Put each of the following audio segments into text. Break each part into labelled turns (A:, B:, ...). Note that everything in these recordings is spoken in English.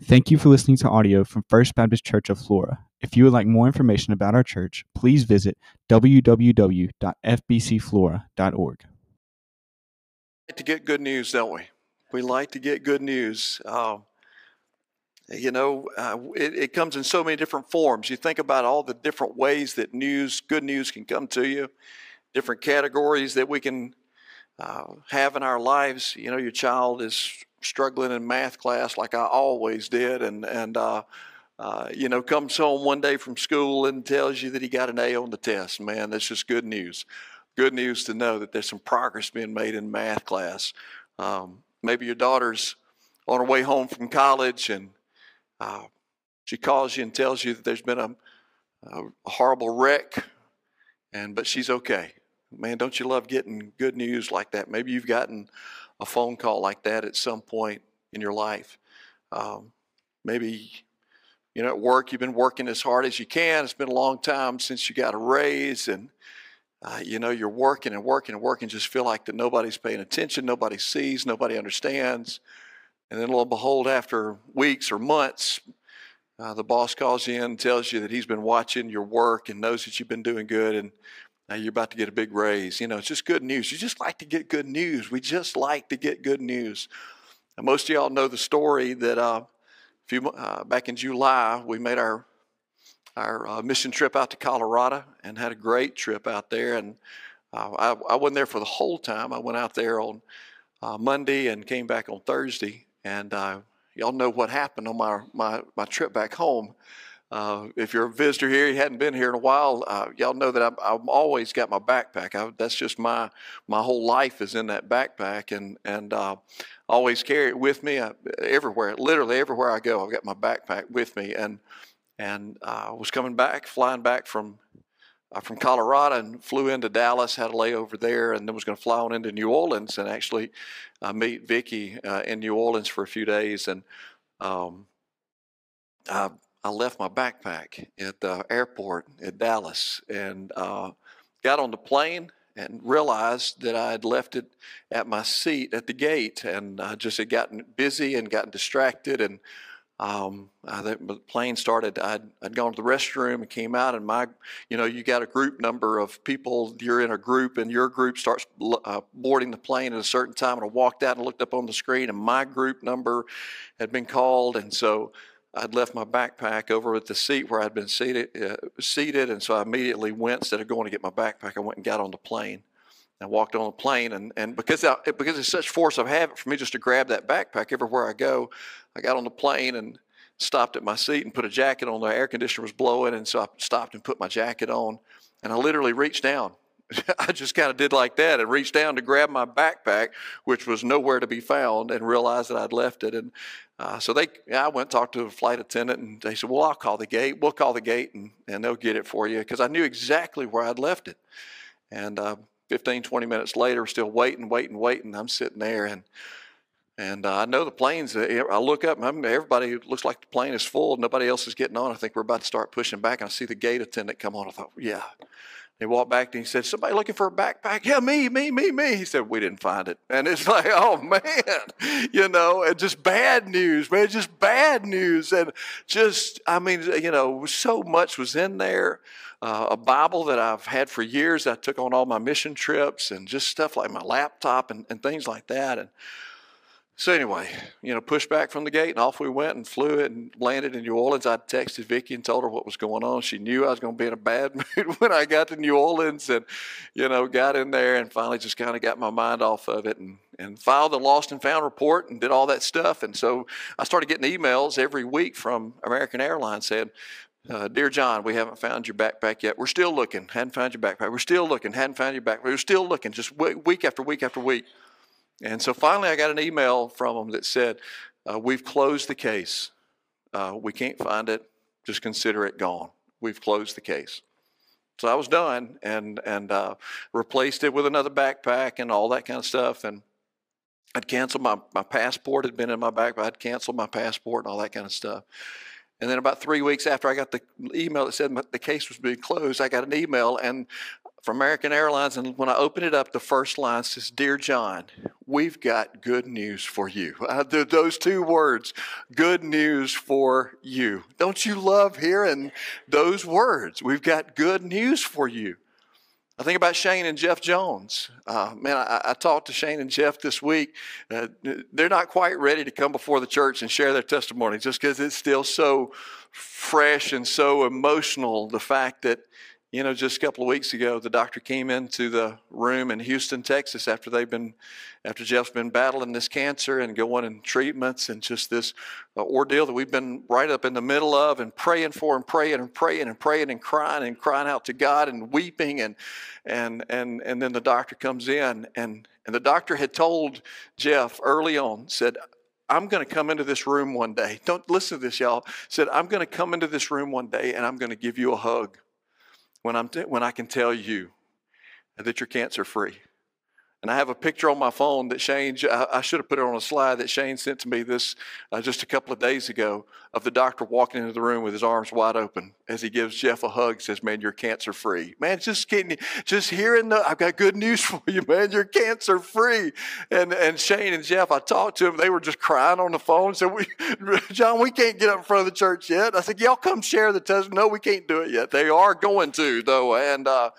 A: Thank you for listening to audio from First Baptist Church of Flora. If you would like more information about our church, please visit www.fbcflora.org.
B: to get good news, don't we? We like to get good news. Um, you know, uh, it, it comes in so many different forms. You think about all the different ways that news, good news, can come to you, different categories that we can uh, have in our lives. You know, your child is struggling in math class like I always did, and and uh, uh, you know comes home one day from school and tells you that he got an A on the test. Man, that's just good news. Good news to know that there's some progress being made in math class. Um, maybe your daughter's on her way home from college and uh, she calls you and tells you that there's been a, a horrible wreck, and but she's okay. Man, don't you love getting good news like that? Maybe you've gotten a phone call like that at some point in your life. Um, maybe, you know, at work, you've been working as hard as you can. It's been a long time since you got a raise, and, uh, you know, you're working and working and working, just feel like that nobody's paying attention, nobody sees, nobody understands. And then, lo and behold, after weeks or months, uh, the boss calls you in and tells you that he's been watching your work and knows that you've been doing good, and now you're about to get a big raise. You know, it's just good news. You just like to get good news. We just like to get good news. And most of y'all know the story that uh, a few uh, back in July we made our our uh, mission trip out to Colorado and had a great trip out there. And uh, I, I wasn't there for the whole time. I went out there on uh, Monday and came back on Thursday. And uh, y'all know what happened on my my, my trip back home. Uh, if you're a visitor here, you hadn't been here in a while, uh, y'all know that I've, I've always got my backpack. I, that's just my my whole life is in that backpack, and and uh, always carry it with me uh, everywhere. Literally everywhere I go, I've got my backpack with me. And and I was coming back, flying back from uh, from Colorado, and flew into Dallas, had a layover there, and then was going to fly on into New Orleans and actually uh, meet Vicki in New Orleans for a few days. And um, I I left my backpack at the airport at Dallas and uh, got on the plane and realized that I had left it at my seat at the gate and I just had gotten busy and gotten distracted and um, I, the plane started. I'd, I'd gone to the restroom and came out, and my, you know, you got a group number of people. You're in a group, and your group starts uh, boarding the plane at a certain time. And I walked out and looked up on the screen, and my group number had been called, and so I'd left my backpack over at the seat where I'd been seated, uh, seated, and so I immediately went instead of going to get my backpack. I went and got on the plane. I walked on the plane, and, and because I, because it's such force of habit for me just to grab that backpack everywhere I go, I got on the plane and stopped at my seat and put a jacket on. The air conditioner was blowing, and so I stopped and put my jacket on, and I literally reached down I just kind of did like that and reached down to grab my backpack, which was nowhere to be found, and realized that I'd left it. And uh, so they, I went talked to the flight attendant, and they said, "Well, I'll call the gate. We'll call the gate, and, and they'll get it for you," because I knew exactly where I'd left it. And uh, 15, 20 minutes later, still waiting, waiting, waiting. I'm sitting there, and and uh, I know the planes. Uh, I look up, and everybody looks like the plane is full. Nobody else is getting on. I think we're about to start pushing back. And I see the gate attendant come on. I thought, yeah, he walked back and he said, Somebody looking for a backpack? Yeah, me, me, me, me. He said, We didn't find it. And it's like, oh man, you know, and just bad news, man, just bad news. And just, I mean, you know, so much was in there. Uh, a Bible that I've had for years. I took on all my mission trips and just stuff like my laptop and, and things like that. And so anyway, you know, pushed back from the gate and off we went and flew it and landed in New Orleans. I texted Vicki and told her what was going on. She knew I was going to be in a bad mood when I got to New Orleans and, you know, got in there and finally just kind of got my mind off of it and, and filed the lost and found report and did all that stuff. And so I started getting emails every week from American Airlines saying, uh, Dear John, we haven't found your backpack yet. We're still looking. Hadn't found your backpack. We're still looking. Hadn't found your backpack. We're still looking. Just week after week after week. And so finally, I got an email from them that said, uh, We've closed the case. Uh, we can't find it. Just consider it gone. We've closed the case. So I was done and, and uh, replaced it with another backpack and all that kind of stuff. And I'd canceled my, my passport, had been in my backpack. I'd canceled my passport and all that kind of stuff. And then about three weeks after I got the email that said the case was being closed, I got an email and from American Airlines, and when I open it up, the first line says, Dear John, we've got good news for you. Uh, those two words, good news for you. Don't you love hearing those words? We've got good news for you. I think about Shane and Jeff Jones. Uh, man, I, I, talked to Shane and Jeff this week. Uh, they're not quite ready to come before the church and share their testimony just because it's still so fresh and so emotional. The fact that you know, just a couple of weeks ago, the doctor came into the room in Houston, Texas, after they've been, after Jeff's been battling this cancer and going in treatments and just this uh, ordeal that we've been right up in the middle of and praying for and praying and praying and praying and crying and crying out to God and weeping and and and and then the doctor comes in and and the doctor had told Jeff early on said. I'm going to come into this room one day. Don't listen to this, y'all. Said, I'm going to come into this room one day and I'm going to give you a hug when, I'm t- when I can tell you that you're cancer free. And I have a picture on my phone that Shane, I should have put it on a slide that Shane sent to me this uh, just a couple of days ago of the doctor walking into the room with his arms wide open as he gives Jeff a hug, says, Man, you're cancer free. Man, just getting, just hearing the, I've got good news for you, man, you're cancer free. And, and Shane and Jeff, I talked to them, they were just crying on the phone. Said, we, John, we can't get up in front of the church yet. I said, Y'all come share the testimony. No, we can't do it yet. They are going to, though. And, uh,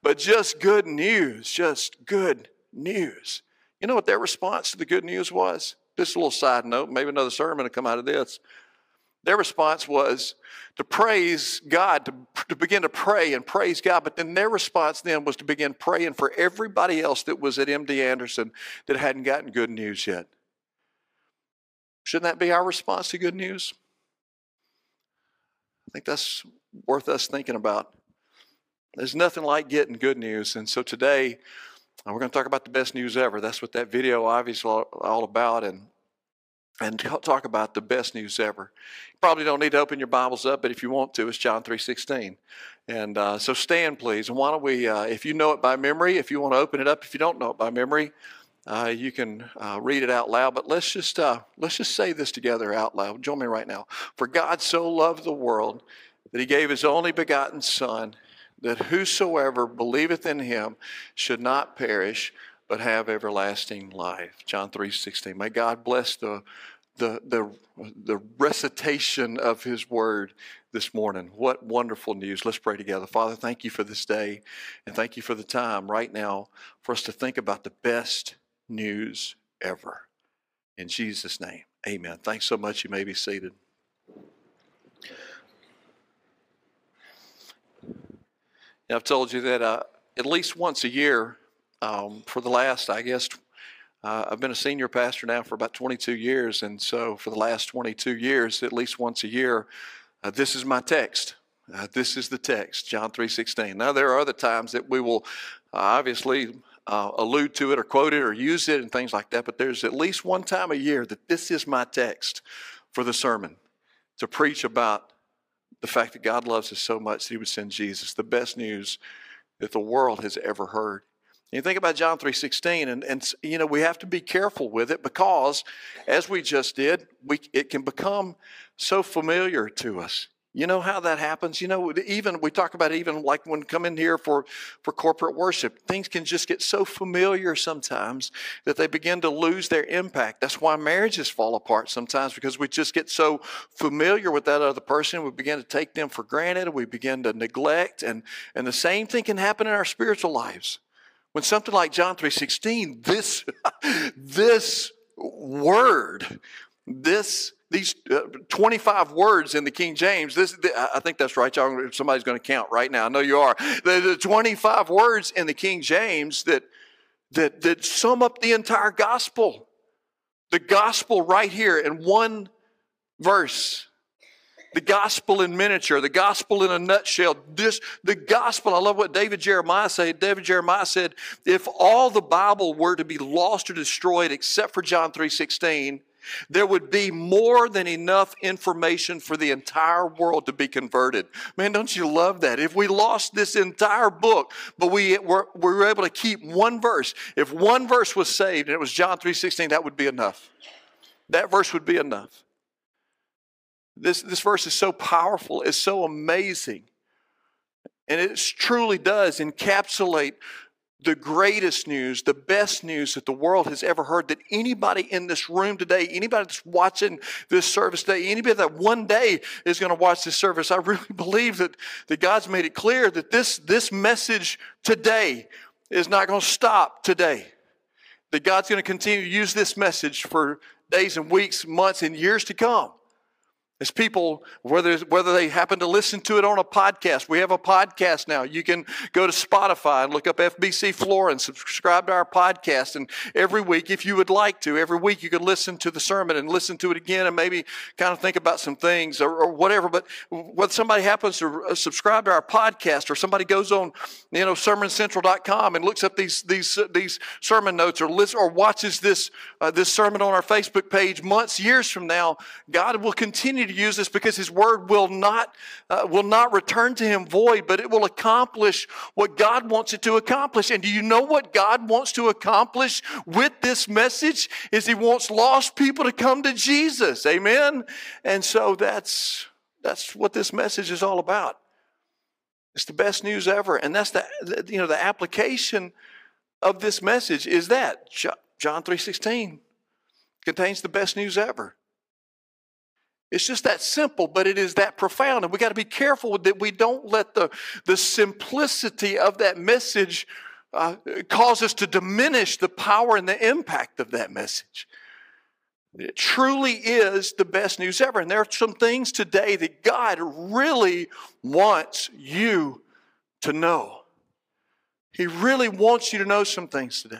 B: but just good news, just good news. You know what their response to the good news was? Just a little side note, maybe another sermon will come out of this. Their response was to praise God, to, to begin to pray and praise God. But then their response then was to begin praying for everybody else that was at MD Anderson that hadn't gotten good news yet. Shouldn't that be our response to good news? I think that's worth us thinking about. There's nothing like getting good news. And so today, and we're going to talk about the best news ever. That's what that video obviously all, about, and and talk about the best news ever. You probably don't need to open your Bibles up, but if you want to, it's John three sixteen. And uh, so stand, please. And why don't we, uh, if you know it by memory, if you want to open it up, if you don't know it by memory, uh, you can uh, read it out loud. But let's just uh, let's just say this together out loud. Join me right now. For God so loved the world that He gave His only begotten Son that whosoever believeth in him should not perish but have everlasting life. John 3.16 may god bless the, the, the, the recitation of his word this morning. What wonderful news. Let's pray together. Father thank you for this day and thank you for the time right now for us to think about the best news ever. In jesus name amen. Thanks so much. You may be seated I've told you that uh, at least once a year um, for the last, I guess, uh, I've been a senior pastor now for about 22 years, and so for the last 22 years, at least once a year, uh, this is my text. Uh, this is the text, John 3:16. Now there are other times that we will uh, obviously uh, allude to it or quote it or use it and things like that, but there's at least one time a year that this is my text for the sermon to preach about the fact that God loves us so much that He would send Jesus, the best news that the world has ever heard. And you think about John 3.16, and, and you know, we have to be careful with it because, as we just did, we, it can become so familiar to us. You know how that happens? You know, even we talk about even like when come in here for, for corporate worship, things can just get so familiar sometimes that they begin to lose their impact. That's why marriages fall apart sometimes because we just get so familiar with that other person. We begin to take them for granted. We begin to neglect. And, and the same thing can happen in our spiritual lives. When something like John 3.16, this, this word, this these uh, 25 words in the King James, this, I think that's right. Y'all, somebody's going to count right now. I know you are. The, the 25 words in the King James that, that, that sum up the entire gospel. The gospel right here in one verse. The gospel in miniature, the gospel in a nutshell. This, the gospel, I love what David Jeremiah said. David Jeremiah said, if all the Bible were to be lost or destroyed except for John 3.16, there would be more than enough information for the entire world to be converted. Man, don't you love that? If we lost this entire book, but we were, we were able to keep one verse, if one verse was saved and it was John 3.16, that would be enough. That verse would be enough. This, this verse is so powerful, it's so amazing. And it truly does encapsulate the greatest news, the best news that the world has ever heard, that anybody in this room today, anybody that's watching this service today, anybody that one day is going to watch this service, I really believe that, that God's made it clear that this, this message today is not going to stop today. That God's going to continue to use this message for days and weeks, months, and years to come. As people, whether, whether they happen to listen to it on a podcast, we have a podcast now. You can go to Spotify and look up FBC Flora and subscribe to our podcast. And every week, if you would like to, every week you could listen to the sermon and listen to it again and maybe kind of think about some things or, or whatever. But whether somebody happens to uh, subscribe to our podcast or somebody goes on, you know, sermoncentral.com and looks up these, these, uh, these sermon notes or listen, or watches this, uh, this sermon on our Facebook page months, years from now, God will continue to use this because his word will not, uh, will not return to him void, but it will accomplish what God wants it to accomplish. And do you know what God wants to accomplish with this message? Is he wants lost people to come to Jesus. Amen. And so that's that's what this message is all about. It's the best news ever. And that's the, you know the application of this message is that John 3:16 contains the best news ever. It's just that simple, but it is that profound. And we got to be careful that we don't let the, the simplicity of that message uh, cause us to diminish the power and the impact of that message. It truly is the best news ever. And there are some things today that God really wants you to know. He really wants you to know some things today.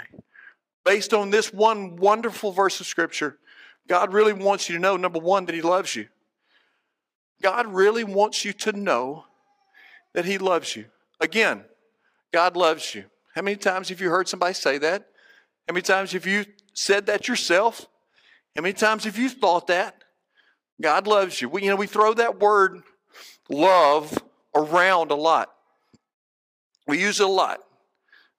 B: Based on this one wonderful verse of Scripture, God really wants you to know, number one, that He loves you. God really wants you to know that He loves you. Again, God loves you. How many times have you heard somebody say that? How many times have you said that yourself? How many times have you thought that? God loves you. We, you know, we throw that word love around a lot. We use it a lot.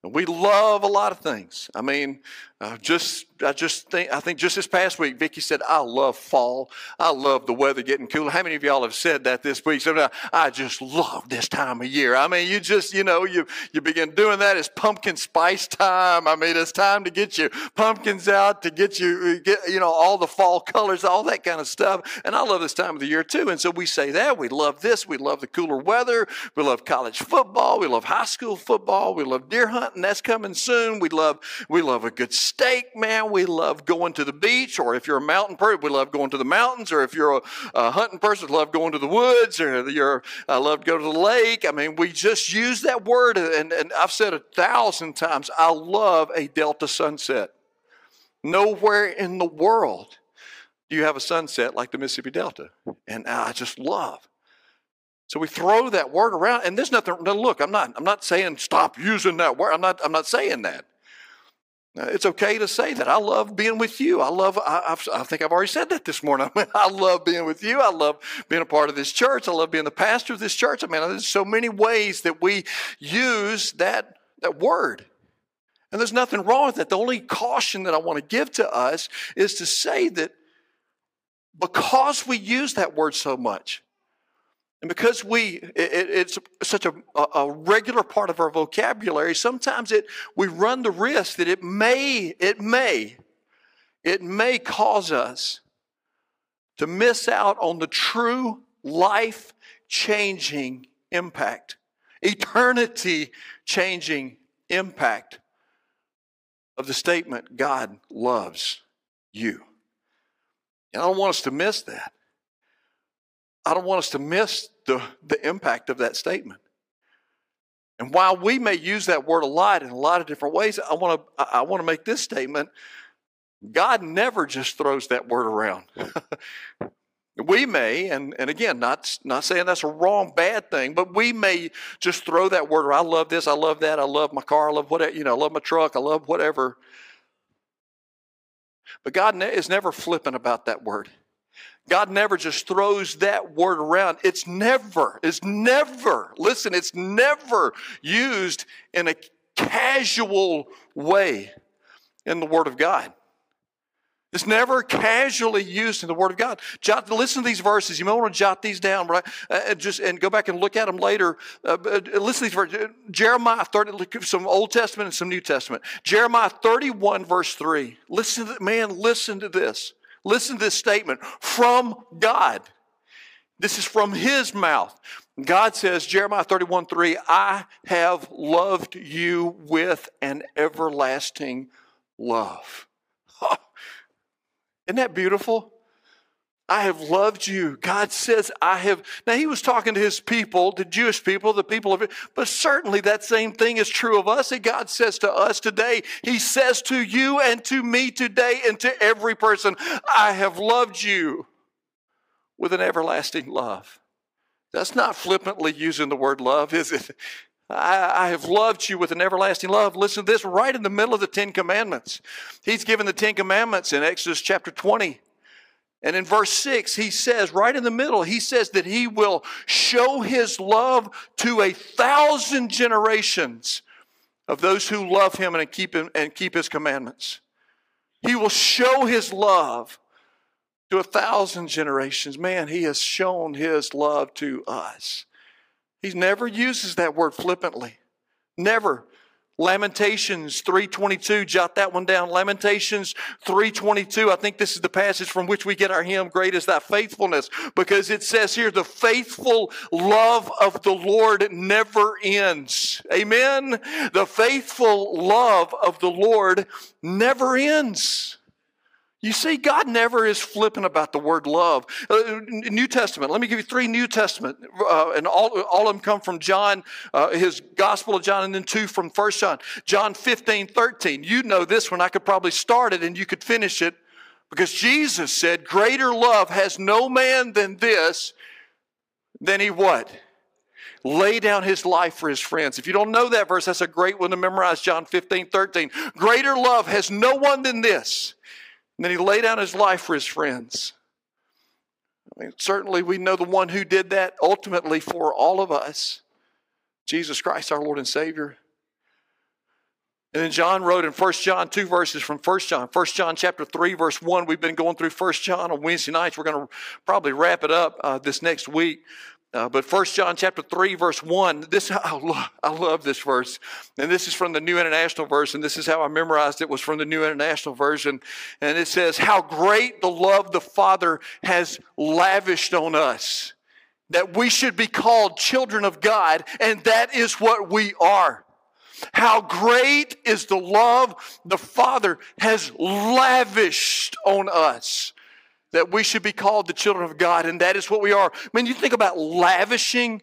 B: We love a lot of things. I mean, uh, just I just think I think just this past week, Vicki said, "I love fall. I love the weather getting cooler." How many of y'all have said that this week? So I just love this time of year. I mean, you just you know you you begin doing that. It's pumpkin spice time. I mean, it's time to get your pumpkins out to get you get you know all the fall colors, all that kind of stuff. And I love this time of the year too. And so we say that we love this. We love the cooler weather. We love college football. We love high school football. We love deer hunting. That's coming soon. We love we love a good steak, man. We love going to the beach, or if you're a mountain person, we love going to the mountains, or if you're a, a hunting person, we love going to the woods, or you're, I love to go to the lake. I mean, we just use that word, and, and I've said a thousand times, I love a Delta sunset. Nowhere in the world do you have a sunset like the Mississippi Delta, and I just love. So we throw that word around, and there's nothing. Look, I'm not. I'm not saying stop using that word. I'm not. I'm not saying that. Uh, it's okay to say that. I love being with you. I love, I, I, think I've already said that this morning. I love being with you. I love being a part of this church. I love being the pastor of this church. I mean, there's so many ways that we use that, that word. And there's nothing wrong with that. The only caution that I want to give to us is to say that because we use that word so much, and because we, it, it's such a, a regular part of our vocabulary, sometimes it, we run the risk that it may, it may, it may cause us to miss out on the true life changing impact, eternity changing impact of the statement, God loves you. And I don't want us to miss that. I don't want us to miss the, the impact of that statement. And while we may use that word a lot in a lot of different ways, I want to I want to make this statement. God never just throws that word around. we may, and, and again, not, not saying that's a wrong, bad thing, but we may just throw that word around. I love this, I love that, I love my car, I love whatever, you know, I love my truck, I love whatever. But God is never flippant about that word. God never just throws that word around. It's never, it's never, listen, it's never used in a casual way in the Word of God. It's never casually used in the Word of God. Jot, listen to these verses. You may want to jot these down, right? Uh, and just and go back and look at them later. Uh, uh listen to these verses. Jeremiah 30, some Old Testament and some New Testament. Jeremiah 31, verse 3. Listen to man, listen to this. Listen to this statement from God. This is from his mouth. God says, Jeremiah 31, 3, I have loved you with an everlasting love. Isn't that beautiful? I have loved you. God says, I have. Now, he was talking to his people, the Jewish people, the people of it, but certainly that same thing is true of us. And God says to us today, He says to you and to me today and to every person, I have loved you with an everlasting love. That's not flippantly using the word love, is it? I, I, have loved you with an everlasting love. Listen to this right in the middle of the Ten Commandments. He's given the Ten Commandments in Exodus chapter 20. And in verse 6, he says, right in the middle, he says that he will show his love to a thousand generations of those who love him and keep him and keep his commandments. He will show his love to a thousand generations. Man, he has shown his love to us. He never uses that word flippantly. Never. Lamentations 3:22 jot that one down. Lamentations 3:22 I think this is the passage from which we get our hymn great is thy faithfulness because it says here the faithful love of the Lord never ends. Amen? The faithful love of the Lord never ends you see, God never is flippant about the word love. Uh, New Testament, let me give you three New Testament, uh, and all, all of them come from John, uh, his Gospel of John, and then two from First John. John 15, 13. You know this one. I could probably start it and you could finish it because Jesus said, Greater love has no man than this, than he what? lay down his life for his friends. If you don't know that verse, that's a great one to memorize, John 15, 13. Greater love has no one than this, and then he laid down his life for his friends. I mean, certainly we know the one who did that ultimately for all of us Jesus Christ, our Lord and Savior. And then John wrote in 1 John, two verses from 1 John. 1 John chapter 3, verse 1. We've been going through 1 John on Wednesday nights. We're going to probably wrap it up uh, this next week. Uh, but First John chapter 3, verse 1, this I I love this verse. And this is from the New International Version. This is how I memorized it was from the New International Version. And it says, How great the love the Father has lavished on us, that we should be called children of God, and that is what we are. How great is the love the Father has lavished on us that we should be called the children of God, and that is what we are. I mean, you think about lavishing.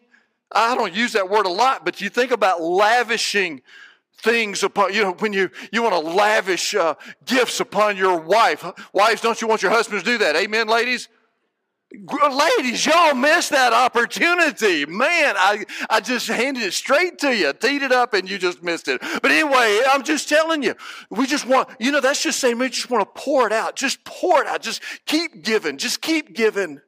B: I don't use that word a lot, but you think about lavishing things upon you know when you you want to lavish uh, gifts upon your wife wives don't you want your husbands to do that amen ladies Ladies, y'all missed that opportunity. Man, I, I just handed it straight to you, teed it up, and you just missed it. But anyway, I'm just telling you, we just want, you know, that's just saying we just want to pour it out. Just pour it out. Just keep giving. Just keep giving.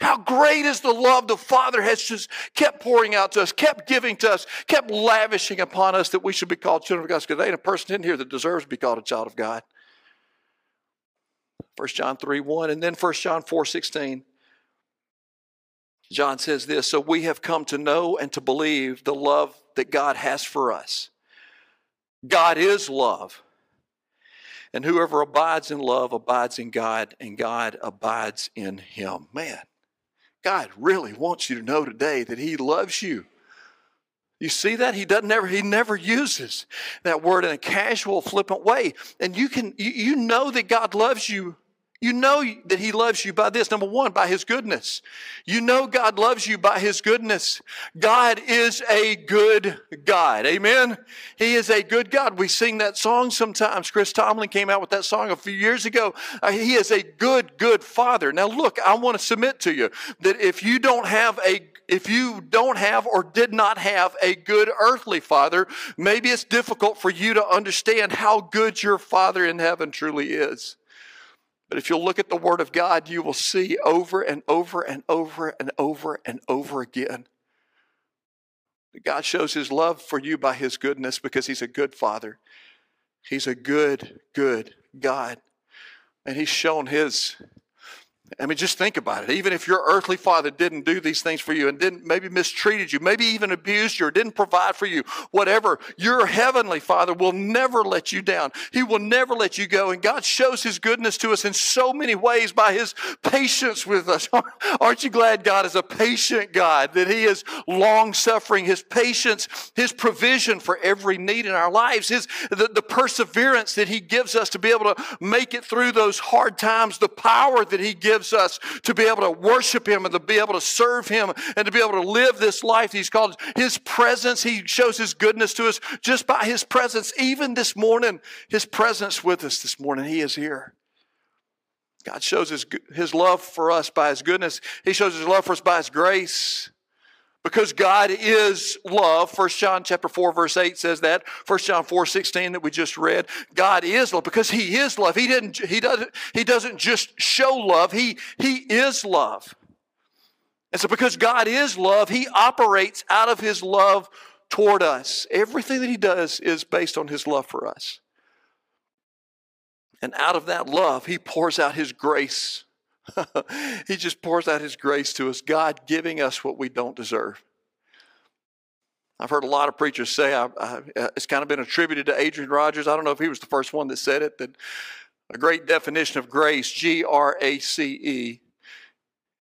B: How great is the love the Father has just kept pouring out to us, kept giving to us, kept lavishing upon us that we should be called children of God. Because there ain't a person in here that deserves to be called a child of God. 1 John 3 1, and then 1 John 4 16. John says this So we have come to know and to believe the love that God has for us. God is love. And whoever abides in love abides in God, and God abides in him. Man, God really wants you to know today that He loves you. You see that? He doesn't ever he never uses that word in a casual, flippant way. And you can you, know that God loves you you know that He loves you by this. Number one, by His goodness. You know God loves you by His goodness. God is a good God. Amen? He is a good God. We sing that song sometimes. Chris Tomlin came out with that song a few years ago. Uh, he is a good, good Father. Now, look, I want to submit to you that if you don't have a if you don't have or did not have a good earthly father, maybe it's difficult for you to understand how good your Father in heaven truly is. But if you'll look at the Word of God, you will see over and over and over and over and over again that God shows His love for you by His goodness because He's a good Father. He's a good, good God. And He's shown His I mean, just think about it. Even if your earthly father didn't do these things for you and didn't maybe mistreated you, maybe even abused you or didn't provide for you, whatever, your heavenly father will never let you down. He will never let you go. And God shows his goodness to us in so many ways by his patience with us. Aren't you glad God is a patient God, that he is long suffering, his patience, his provision for every need in our lives, his, the, the perseverance that he gives us to be able to make it through those hard times, the power that he gives gives us to be able to worship Him and to be able to serve Him and to be able to live this life. He's called His presence. He shows His goodness to us just by His presence. Even this morning, His presence with us this morning, He is here. God shows his, his love for us by His goodness. He shows His love for us by His grace because God is love. 1 John chapter 4 verse 8 says that. 1 John 4 16 that we just read. God is love because he is love. He didn't he doesn't he doesn't just show love. He he is love. And so because God is love, he operates out of his love toward us. Everything that he does is based on his love for us. And out of that love, he pours out his grace he just pours out His grace to us, God giving us what we don't deserve. I've heard a lot of preachers say, I, I, uh, it's kind of been attributed to Adrian Rogers. I don't know if he was the first one that said it, that a great definition of grace, G R A C E,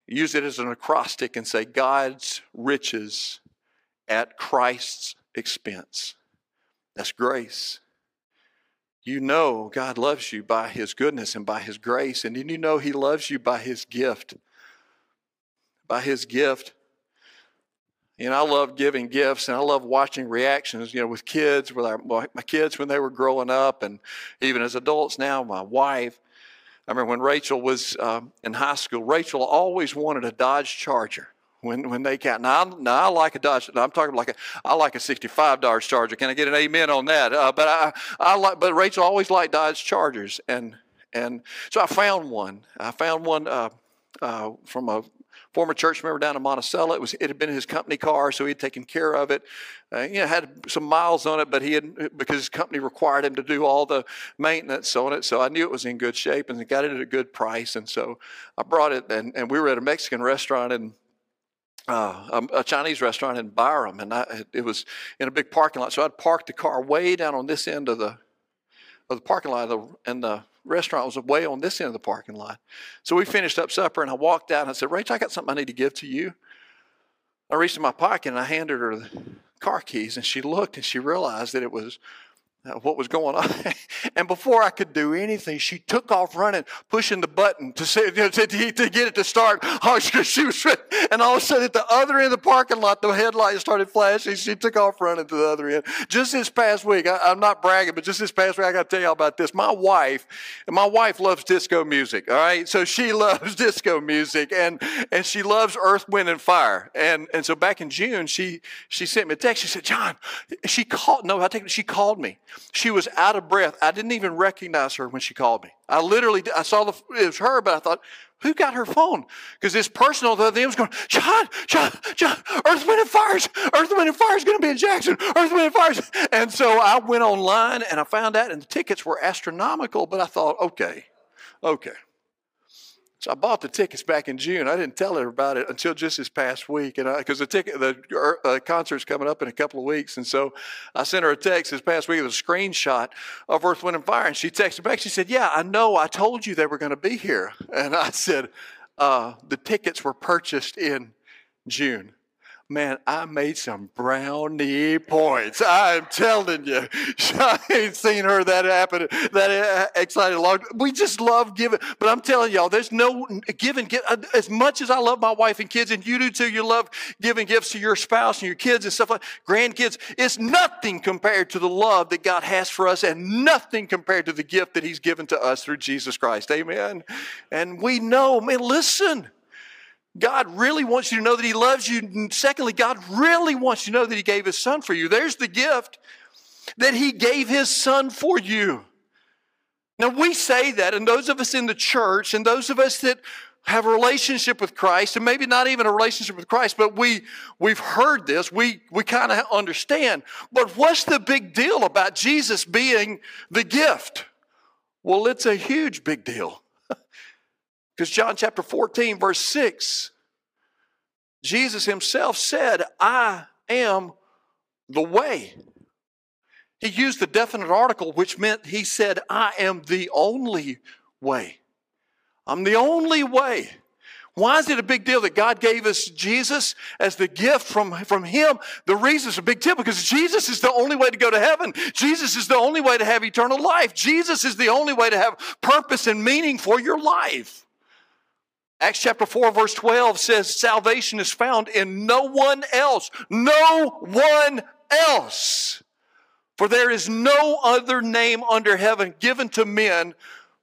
B: use it as an acrostic and say, God's riches at Christ's expense. That's grace. You know God loves you by His goodness and by His grace, and then you know He loves you by His gift. By His gift. You know, I love giving gifts and I love watching reactions, you know, with kids, with our, my kids when they were growing up, and even as adults now, my wife. I remember when Rachel was um, in high school, Rachel always wanted a Dodge Charger when when they count. Now, now I like a Dodge. I'm talking like a I like a '65 Dodge Charger. Can I get an amen on that? Uh, but I I like. But Rachel always liked Dodge Chargers, and and so I found one. I found one uh, uh, from a former church member down in Monticello. It was it had been his company car, so he had taken care of it. Uh, you know, had some miles on it, but he had because his company required him to do all the maintenance on it. So I knew it was in good shape and got it at a good price. And so I brought it, and, and we were at a Mexican restaurant in uh, a Chinese restaurant in Byram, and I, it was in a big parking lot. So I'd parked the car way down on this end of the of the parking lot, and the restaurant was way on this end of the parking lot. So we finished up supper, and I walked out and I said, "Rachel, I got something I need to give to you." I reached in my pocket and I handed her the car keys, and she looked and she realized that it was Uh, what was going on. and before I could do anything, she took off running, pushing the button to, say, to, to, to get it to start. Oh, she, she was, and all of a sudden, at the other end of the parking lot, the headlights started flashing. She took off running to the other end. Just this past week, I, am not bragging, but just this past week, I got to tell y'all about this. My wife, my wife loves disco music. All right, so she loves disco music, and and she loves Earth, Wind, and Fire. And and so back in June, she she sent me a text. She said, "John," she called. No, I take it. She called me. She was out of breath. I didn't even recognize her when she called me. I literally, I saw the, it was her, but I thought, who got her phone? Because this person on the other was going, John, John, John, Earth, Wind, and Fire's, Earth, Wind, and Fire's going to be in Jackson, Earth, Wind, and Fire's. And so I went online and I found out, and the tickets were astronomical, but I thought, okay, okay. So I bought the tickets back in June. I didn't tell her about it until just this past week, and because the ticket, the uh, concert's coming up in a couple of weeks, and so I sent her a text this past week with a screenshot of Earth, Wind, and Fire, and she texted back. She said, "Yeah, I know. I told you they were going to be here," and I said, uh, "The tickets were purchased in June." Man, I made some brownie points. I'm telling you. I ain't seen her that happen, that excited long. We just love giving. But I'm telling y'all, there's no giving. Uh, as much as I love my wife and kids, and you do too, you love giving gifts to your spouse and your kids and stuff like grandkids. It's nothing compared to the love that God has for us, and nothing compared to the gift that He's given to us through Jesus Christ. Amen. And we know, man, listen. God really wants you to know that He loves you. And secondly, God really wants you to know that He gave His Son for you. There's the gift that He gave His Son for you. Now, we say that, and those of us in the church, and those of us that have a relationship with Christ, and maybe not even a relationship with Christ, but we, we've heard this, we, we kind of understand. But what's the big deal about Jesus being the gift? Well, it's a huge big deal. Because John chapter 14, verse 6, Jesus himself said, I am the way. He used the definite article, which meant he said, I am the only way. I'm the only way. Why is it a big deal that God gave us Jesus as the gift from, from Him? The reason it's a big deal because Jesus is the only way to go to heaven. Jesus is the only way to have eternal life. Jesus is the only way to have purpose and meaning for your life. Acts chapter 4, verse 12 says, Salvation is found in no one else. No one else. For there is no other name under heaven given to men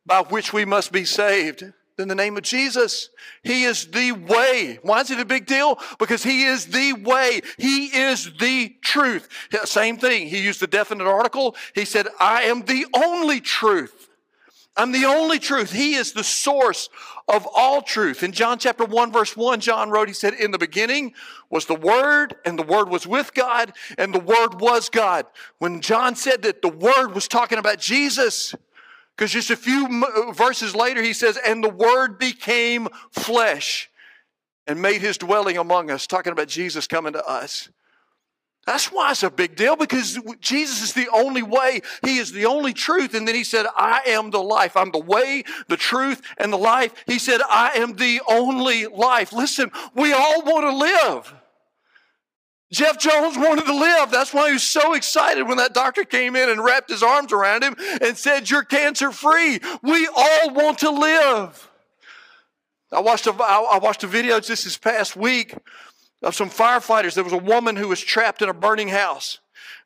B: by which we must be saved than the name of Jesus. He is the way. Why is it a big deal? Because He is the way. He is the truth. Same thing. He used the definite article. He said, I am the only truth. I'm the only truth. He is the source of all truth. In John chapter 1, verse 1, John wrote, He said, In the beginning was the Word, and the Word was with God, and the Word was God. When John said that the Word was talking about Jesus, because just a few uh, verses later, he says, And the Word became flesh and made his dwelling among us, talking about Jesus coming to us. That's why it's a big deal because Jesus is the only way. He is the only truth. And then he said, I am the life. I'm the way, the truth, and the life. He said, I am the only life. Listen, we all want to live. Jeff Jones wanted to live. That's why he was so excited when that doctor came in and wrapped his arms around him and said, You're cancer free. We all want to live. I watched a, I watched a video just this past week of some firefighters. There was a woman who was trapped in a burning house.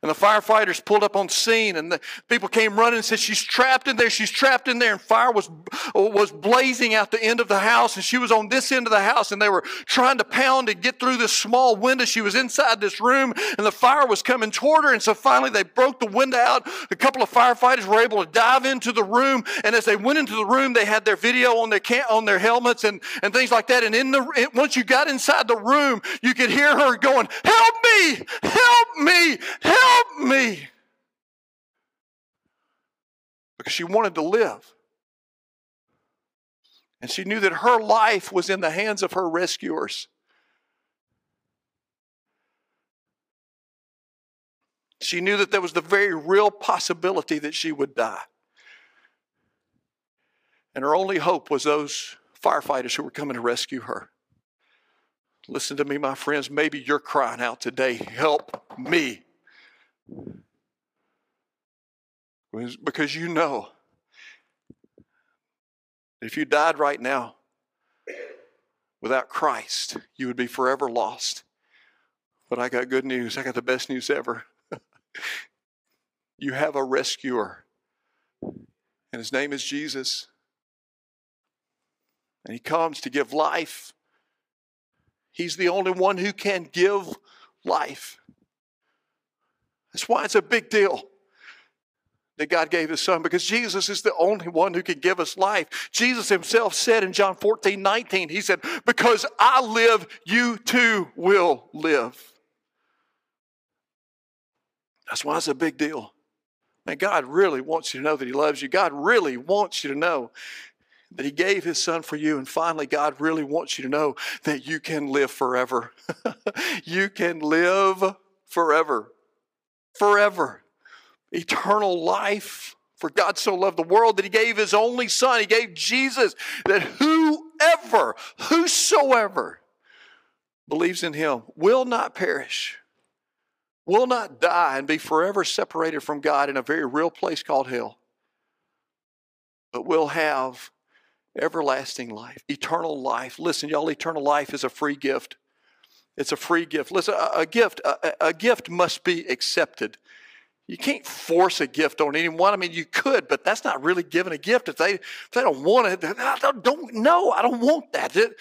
B: And the firefighters pulled up on scene and the people came running and said, she's trapped in there. She's trapped in there. And fire was, was blazing out the end of the house. And she was on this end of the house and they were trying to pound and get through this small window. She was inside this room and the fire was coming toward her. And so finally they broke the window out. A couple of firefighters were able to dive into the room. And as they went into the room, they had their video on their, on their helmets and, and things like that. And in the, once you got inside the room, you could hear her going, help me, help me, help help me. Because she wanted to live. And she knew that her life was in the hands of her rescuers. She knew that there was the very real possibility that she would die. And her only hope was those firefighters who were coming to rescue her. Listen to me, my friends. Maybe you're crying out today, help me. Because you know if you died right now without Christ, you would be forever lost. But I got good news. I got the best news ever. you have a rescuer, and his name is Jesus. And he comes to give life. He's the only one who can give life. That's why it's a big deal that God gave his son because Jesus is the only one who can give us life. Jesus himself said in John 14, 19, he said, Because I live, you too will live. That's why it's a big deal. And God really wants you to know that He loves you. God really wants you to know that He gave His Son for you. And finally, God really wants you to know that you can live forever. you can live forever forever. Eternal life. For God so loved the world that he gave his only son. He gave Jesus that whoever, whosoever believes in him will not perish, will not die, and be forever separated from God in a very real place called hell, but will have everlasting life, eternal life. Listen, y'all, eternal life is a free gift. It's a free gift. Listen, a, gift, a, a gift must be accepted. You can't force a gift on anyone. I mean, you could, but that's not really giving a gift. If they if they don't want it, I don't, don't no, I don't want that. It,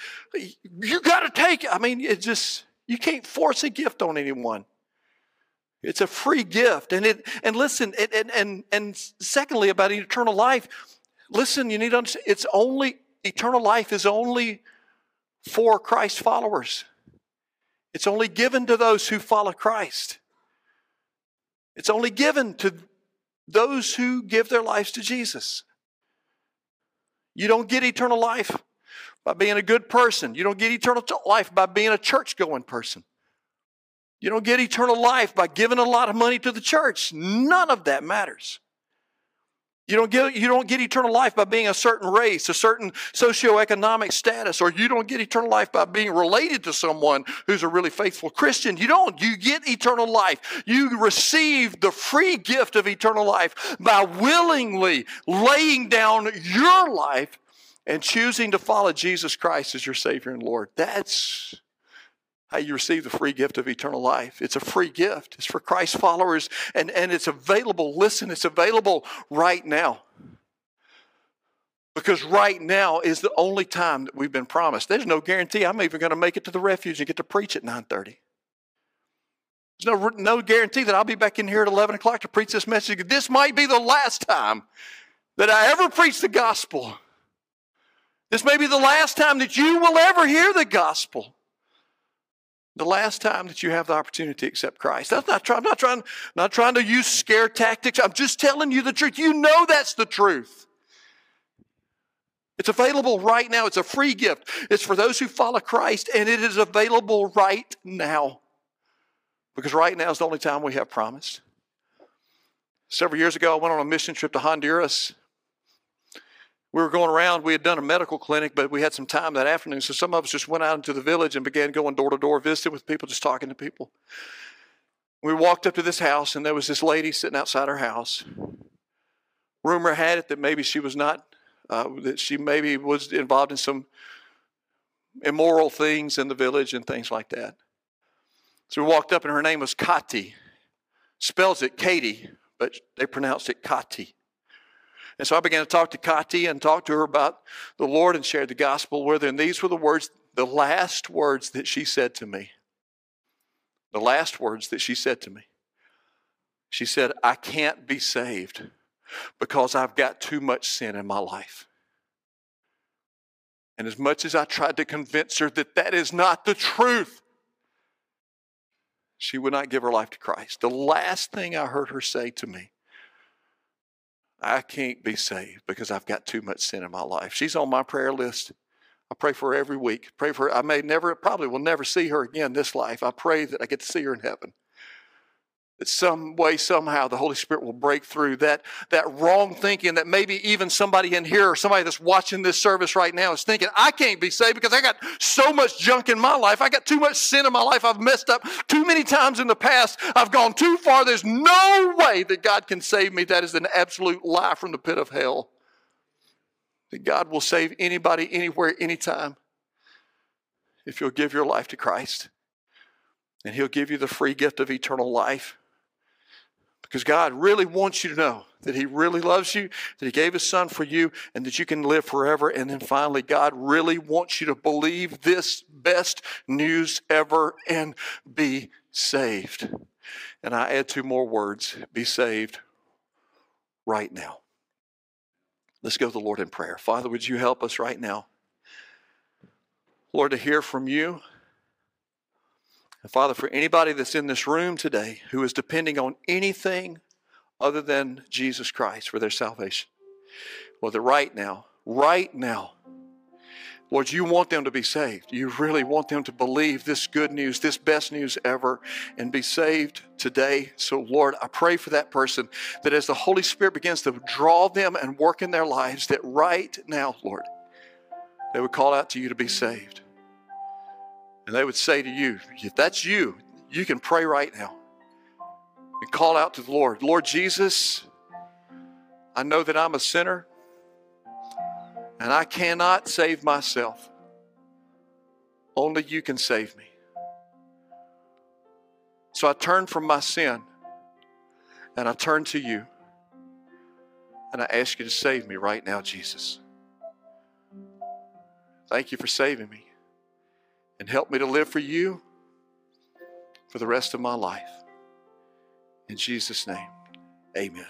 B: you got to take it. I mean, it just you can't force a gift on anyone. It's a free gift, and it and listen, it, and and and secondly about eternal life, listen, you need to understand. It's only eternal life is only for Christ followers. It's only given to those who follow Christ. It's only given to those who give their lives to Jesus. You don't get eternal life by being a good person. You don't get eternal life by being a church going person. You don't get eternal life by giving a lot of money to the church. None of that matters. You don't, get, you don't get eternal life by being a certain race, a certain socioeconomic status, or you don't get eternal life by being related to someone who's a really faithful Christian. You don't. You get eternal life. You receive the free gift of eternal life by willingly laying down your life and choosing to follow Jesus Christ as your Savior and Lord. That's you receive the free gift of eternal life. It's a free gift. It's for Christ followers and, and it's available. Listen, it's available right now. Because right now is the only time that we've been promised. There's no guarantee I'm even going to make it to the refuge and get to preach at 9:30. There's no, no guarantee that I'll be back in here at 11 o'clock to preach this message. This might be the last time that I ever preach the gospel. This may be the last time that you will ever hear the gospel. The last time that you have the opportunity to accept Christ. That's not try, I'm not trying, not trying to use scare tactics. I'm just telling you the truth. You know that's the truth. It's available right now. It's a free gift. It's for those who follow Christ, and it is available right now. Because right now is the only time we have promised. Several years ago, I went on a mission trip to Honduras we were going around. We had done a medical clinic, but we had some time that afternoon. So some of us just went out into the village and began going door to door, visiting with people, just talking to people. We walked up to this house, and there was this lady sitting outside her house. Rumor had it that maybe she was not, uh, that she maybe was involved in some immoral things in the village and things like that. So we walked up, and her name was Kati. Spells it Katie, but they pronounced it Kati. And so I began to talk to Kati and talk to her about the Lord and shared the gospel with her. And these were the words, the last words that she said to me. The last words that she said to me. She said, I can't be saved because I've got too much sin in my life. And as much as I tried to convince her that that is not the truth, she would not give her life to Christ. The last thing I heard her say to me I can't be saved because I've got too much sin in my life. She's on my prayer list. I pray for her every week. Pray for her. I may never, probably will never see her again this life. I pray that I get to see her in heaven that some way, somehow, the Holy Spirit will break through that, that wrong thinking that maybe even somebody in here or somebody that's watching this service right now is thinking, I can't be saved because I got so much junk in my life. I got too much sin in my life. I've messed up too many times in the past. I've gone too far. There's no way that God can save me. That is an absolute lie from the pit of hell. That God will save anybody, anywhere, anytime if you'll give your life to Christ. And He'll give you the free gift of eternal life. Because God really wants you to know that He really loves you, that He gave His Son for you, and that you can live forever. And then finally, God really wants you to believe this best news ever and be saved. And I add two more words be saved right now. Let's go to the Lord in prayer. Father, would you help us right now? Lord, to hear from you. And Father, for anybody that's in this room today who is depending on anything other than Jesus Christ for their salvation, whether right now, right now, Lord, you want them to be saved. You really want them to believe this good news, this best news ever, and be saved today. So, Lord, I pray for that person that as the Holy Spirit begins to draw them and work in their lives, that right now, Lord, they would call out to you to be saved. And they would say to you, if that's you, you can pray right now and call out to the Lord Lord Jesus, I know that I'm a sinner and I cannot save myself. Only you can save me. So I turn from my sin and I turn to you and I ask you to save me right now, Jesus. Thank you for saving me and help me to live for you for the rest of my life. In Jesus' name, amen.